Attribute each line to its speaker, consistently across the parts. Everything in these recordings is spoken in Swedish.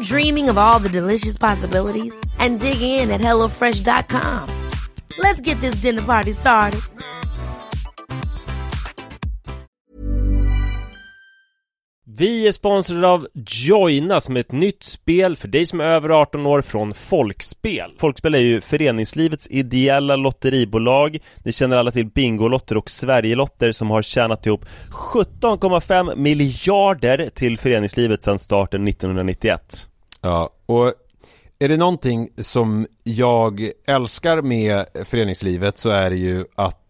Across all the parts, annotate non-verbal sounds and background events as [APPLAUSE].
Speaker 1: Stop dreaming of all the delicious possibilities and dig in at HelloFresh.com. Let's get this dinner party started.
Speaker 2: Vi är sponsrade av Joina som är ett nytt spel för dig som är över 18 år från Folkspel. Folkspel är ju föreningslivets ideella lotteribolag. Ni känner alla till Bingolotter och Sverigelotter som har tjänat ihop 17,5 miljarder till föreningslivet sedan starten 1991.
Speaker 3: Ja, och är det någonting som jag älskar med föreningslivet så är det ju att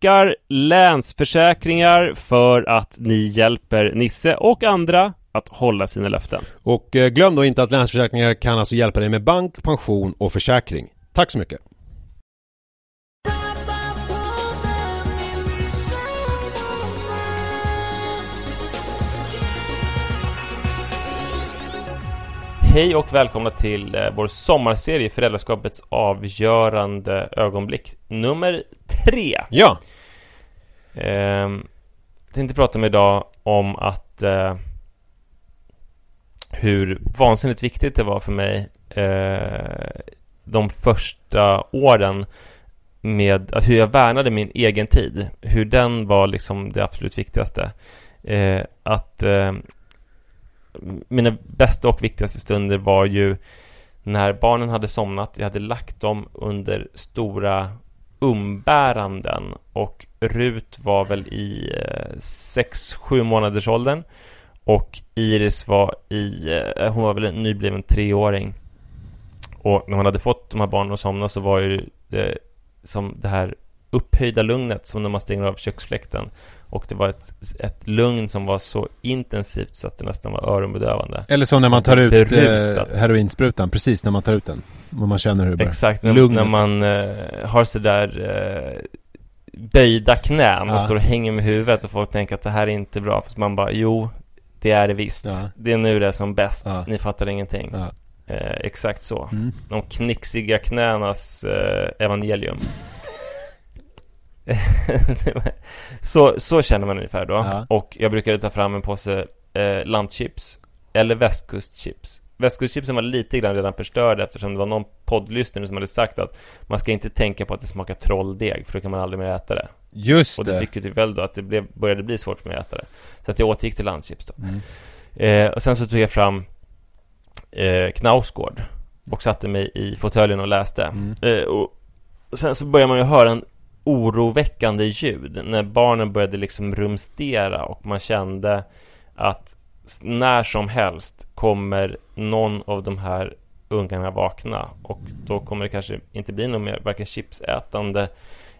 Speaker 2: tackar Länsförsäkringar för att ni hjälper Nisse och andra att hålla sina löften.
Speaker 3: Och eh, glöm då inte att Länsförsäkringar kan alltså hjälpa dig med bank, pension och försäkring. Tack så mycket!
Speaker 2: Hej och välkomna till eh, vår sommarserie Föräldraskapets avgörande ögonblick nummer tre.
Speaker 3: Ja!
Speaker 2: Eh, jag tänkte prata med idag om att eh, hur vansinnigt viktigt det var för mig eh, de första åren med att hur jag värnade min egen tid. Hur den var liksom det absolut viktigaste. Eh, att eh, mina bästa och viktigaste stunder var ju
Speaker 4: När barnen hade somnat, jag hade lagt dem under stora umbäranden. Och Rut var väl i 6-7 månaders åldern. Och Iris var i, eh, hon var väl en nybliven treåring. Och när man hade fått de här barnen att somna så var ju det som det här upphöjda lugnet som när man stänger av köksfläkten. Och det var ett, ett lugn som var så intensivt så att det nästan var öronbedövande.
Speaker 3: Eller så när man tar ut eh, heroinsprutan, precis när man tar ut den. Och man känner hur det börjar.
Speaker 4: Exakt, när,
Speaker 3: Lugnet.
Speaker 4: när man eh, har sådär eh, böjda knän och
Speaker 3: Ja.
Speaker 4: står och hänger med huvudet och folk tänker att det här är inte bra. Fast man bara, jo, det är det visst.
Speaker 3: Ja.
Speaker 4: Det är nu det är som bäst.
Speaker 3: Ja.
Speaker 4: Ni fattar ingenting. Eh, exakt så.
Speaker 3: Mm.
Speaker 4: De knixiga knänas eh, evangelium. [LAUGHS] så, så känner man ungefär då. Och jag brukade ta fram en påse eh, landchips. Eller västkustchips. Västkustchipsen var lite grann redan förstörda eftersom det var någon poddlyssnare som hade sagt att man ska inte tänka på att det smakar trolldeg för då kan man aldrig mer äta det.
Speaker 3: Just
Speaker 4: Och det
Speaker 3: det.
Speaker 4: fick ju till följd då att det blev, började bli svårt för mig att äta det. Så att jag återgick till landchips då.
Speaker 3: Mm.
Speaker 4: Eh, och sen så tog jag fram eh, Knausgård och satte mig i fåtöljen och läste.
Speaker 3: Mm.
Speaker 4: Eh, och sen så började man ju höra en oroväckande ljud när barnen började liksom rumstera och man kände att när som helst kommer någon av de här ungarna vakna och då kommer det kanske inte bli något mer varken chipsätande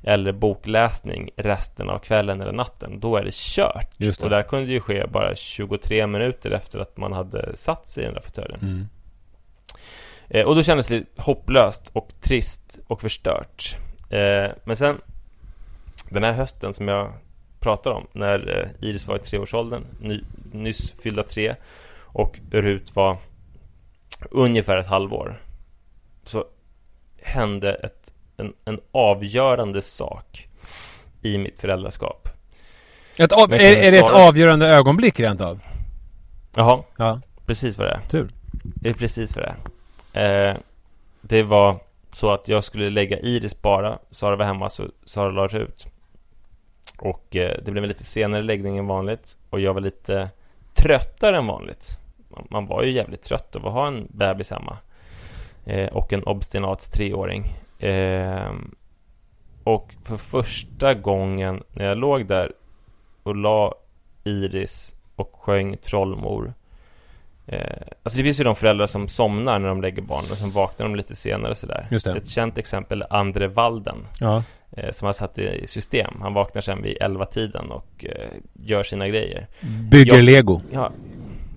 Speaker 4: eller bokläsning resten av kvällen eller natten. Då är det kört.
Speaker 3: Det.
Speaker 4: Och det här kunde ju ske bara 23 minuter efter att man hade satt sig i den där fåtöljen.
Speaker 3: Mm.
Speaker 4: Eh, och då kändes det hopplöst och trist och förstört. Eh, men sen den här hösten som jag pratar om när eh, Iris var i treårsåldern, ny, nyss fyllda tre och Rut var ungefär ett halvår så hände ett, en, en avgörande sak i mitt föräldraskap.
Speaker 3: Ett av, är, är det ett avgörande ögonblick rent av?
Speaker 4: Jaha,
Speaker 3: Ja,
Speaker 4: precis vad det är.
Speaker 3: tur.
Speaker 4: Det är precis vad det är. Eh, det var så att jag skulle lägga Iris bara. Sara var hemma så Sara la ut. Och eh, det blev en lite senare läggning än vanligt. Och jag var lite tröttare än vanligt. Man, var ju jävligt trött av att ha en bebis hemma. Eh, och en obstinat treåring. Eh, och för första gången när jag låg där och la Iris och sjöng Trollmor Eh, alltså det finns ju de föräldrar som somnar när de lägger barn och som vaknar de lite senare sådär.
Speaker 3: Just det.
Speaker 4: Ett känt exempel är Andre Walden
Speaker 3: Ja.
Speaker 4: eh, som har satt i system. Han vaknar sen vid 11-tiden och eh, gör sina grejer.
Speaker 3: Bygger
Speaker 4: Jag-
Speaker 3: lego.
Speaker 4: Ja,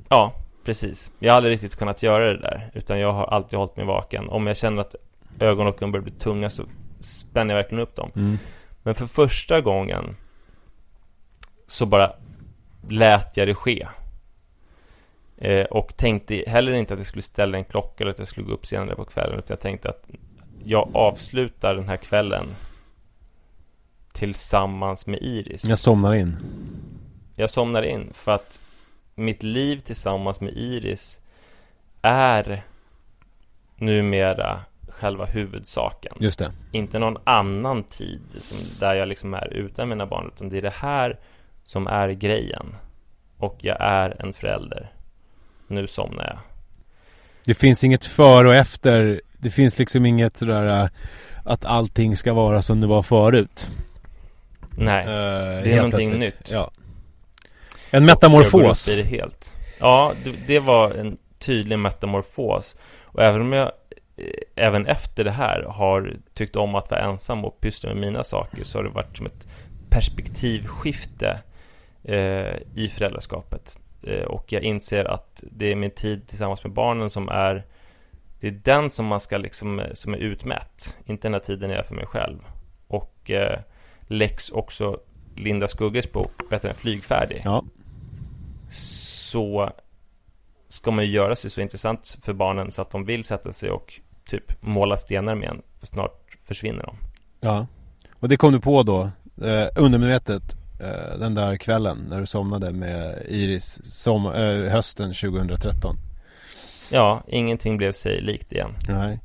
Speaker 4: ja, precis. Jag har aldrig riktigt kunnat göra det där utan jag har alltid hållit mig vaken. Om jag känner att ögonlocken börjar bli tunga så spänner jag verkligen upp dem.
Speaker 3: Mm.
Speaker 4: Men för första gången så bara lät jag det ske. Eh, och tänkte heller inte att jag skulle ställa en klocka eller att jag skulle gå upp senare på kvällen. Utan jag tänkte att jag avslutar den här kvällen tillsammans med Iris.
Speaker 3: Jag somnar in.
Speaker 4: Jag somnar in för att mitt liv tillsammans med Iris är numera själva huvudsaken.
Speaker 3: Just det.
Speaker 4: Inte någon annan tid som, där jag liksom är utan mina barn utan det är det här som är grejen. Och jag är en förälder. Nu somnar jag.
Speaker 3: Det finns inget före och efter. Det finns liksom inget sådär äh, att allting ska vara som det var förut.
Speaker 4: Nej,
Speaker 3: Eh,
Speaker 4: det är någonting
Speaker 3: plötsligt.
Speaker 4: nytt.
Speaker 3: Ja. En
Speaker 4: Jag går
Speaker 3: metamorfos.
Speaker 4: upp i det helt. Ja, det, det var en tydlig metamorfos. Och även om jag eh, även efter det här har tyckt om att vara ensam och pyssla med mina saker så har det varit som ett perspektivskifte eh, i föräldraskapet. Eh, och jag inser att det är min tid tillsammans med barnen som är det är den som man ska liksom, eh, som är utmätt, inte den här tiden jag är för mig själv. Och eh, Lex också Linda Skugges bok, heter den, Flygfärdig
Speaker 3: Ja.
Speaker 4: så ska man ju göra sig så intressant för barnen så att de vill sätta sig och typ måla stenar med en. För snart försvinner de.
Speaker 3: Ja. Och det kom du på då, eh, undermedvetet, eh, den där kvällen när du somnade med Iris som, eh, hösten 2013.
Speaker 4: Ja, ingenting blev sig likt igen.
Speaker 3: Nej.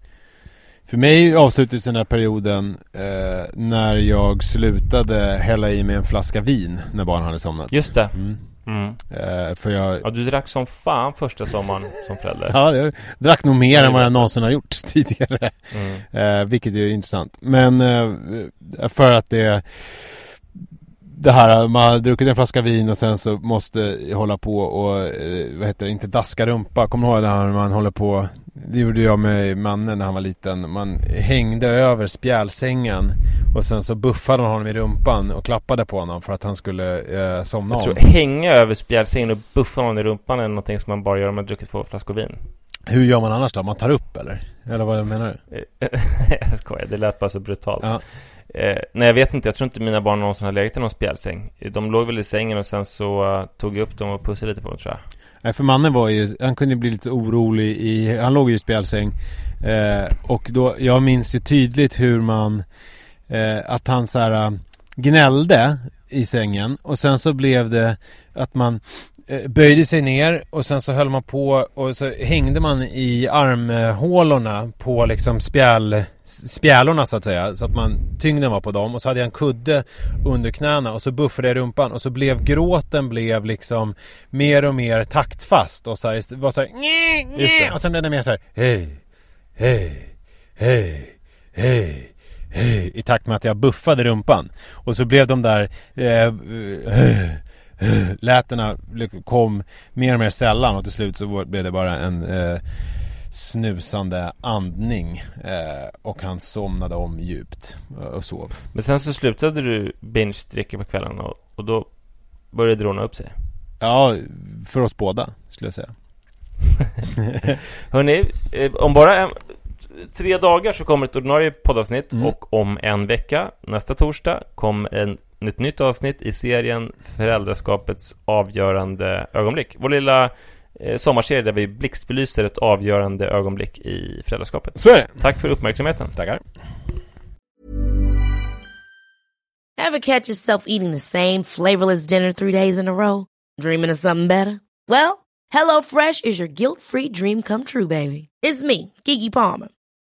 Speaker 3: För mig avslutades den här perioden eh, när jag slutade hälla i mig en flaska vin när barnen hade somnat.
Speaker 4: Just det,
Speaker 3: Mm.
Speaker 4: Mm.
Speaker 3: Eh, för jag...
Speaker 4: Ja, du drack som fan första sommaren som förälder. [LAUGHS]
Speaker 3: Ja, jag drack nog mer än vad jag någonsin har gjort [LAUGHS] tidigare.
Speaker 4: Mm.
Speaker 3: Eh, vilket är intressant. Men eh, för att det det här, man har druckit en flaska vin och sen så måste hålla på och, eh, vad heter det, inte daska rumpa. Kommer du ihåg det här när man håller på Det gjorde jag med mannen när han var liten. Man hängde över spjälsängen och sen så buffade man honom i rumpan och klappade på honom för att han skulle eh, somna
Speaker 4: Jag tror
Speaker 3: om.
Speaker 4: hänga över spjälsängen och buffa någon i rumpan är någonting som man bara gör om man druckit två flaskor vin.
Speaker 3: Hur gör man annars då? Man tar upp eller? Eller vad menar du? [LAUGHS]
Speaker 4: jag skojar, det lät bara så brutalt.
Speaker 3: Ja.
Speaker 4: Eh, nej jag vet inte, jag tror inte mina barn någonsin har legat i någon spjälsäng. De låg väl i sängen och sen så uh, tog jag upp dem och pussade lite på dem tror jag.
Speaker 3: Nej för mannen var ju, han kunde bli lite orolig i, han låg ju i spjälsäng eh, Och då, jag minns ju tydligt hur man eh, Att han så här äh, gnällde i sängen och sen så blev det att man eh, böjde sig ner och sen så höll man på och så hängde man i armhålorna på liksom spjäl, spjälorna så att säga. Så att man, tyngden var på dem och så hade jag en kudde under knäna och så buffade jag rumpan och så blev gråten blev liksom mer och mer taktfast och så här, det var så här, "Nj, nj", och sen blev det mer så här hej, hej, hej, hej i takt med att jag buffade rumpan. Och så blev de där eh, eh, eh, [GASPS] lätena kom mer och mer sällan och till slut så blev det bara en eh, snusande andning eh, och han somnade om djupt eh, och sov.
Speaker 4: Men sen så slutade du binge-dricka på kvällen och, och då började det råna upp sig.
Speaker 3: Ja, för oss båda skulle jag säga. [LAUGHS]
Speaker 4: Hörni, eh, om bara en, tre dagar så kommer ett ordinarie poddavsnitt
Speaker 3: Mm.
Speaker 4: och om en vecka, nästa torsdag, kommer en, ett nytt avsnitt i serien Föräldraskapets avgörande ögonblick. Vår lilla eh, sommarserie där vi blixtbelyser ett avgörande ögonblick i föräldraskapet.
Speaker 3: Så är det.
Speaker 4: Tack för uppmärksamheten.
Speaker 3: Tackar.
Speaker 1: Ever catch yourself eating the same flavorless dinner three days in a row? Dreaming of something better? Well, HelloFresh is your guilt-free dream come true, baby. It's me, Kiki Palmer.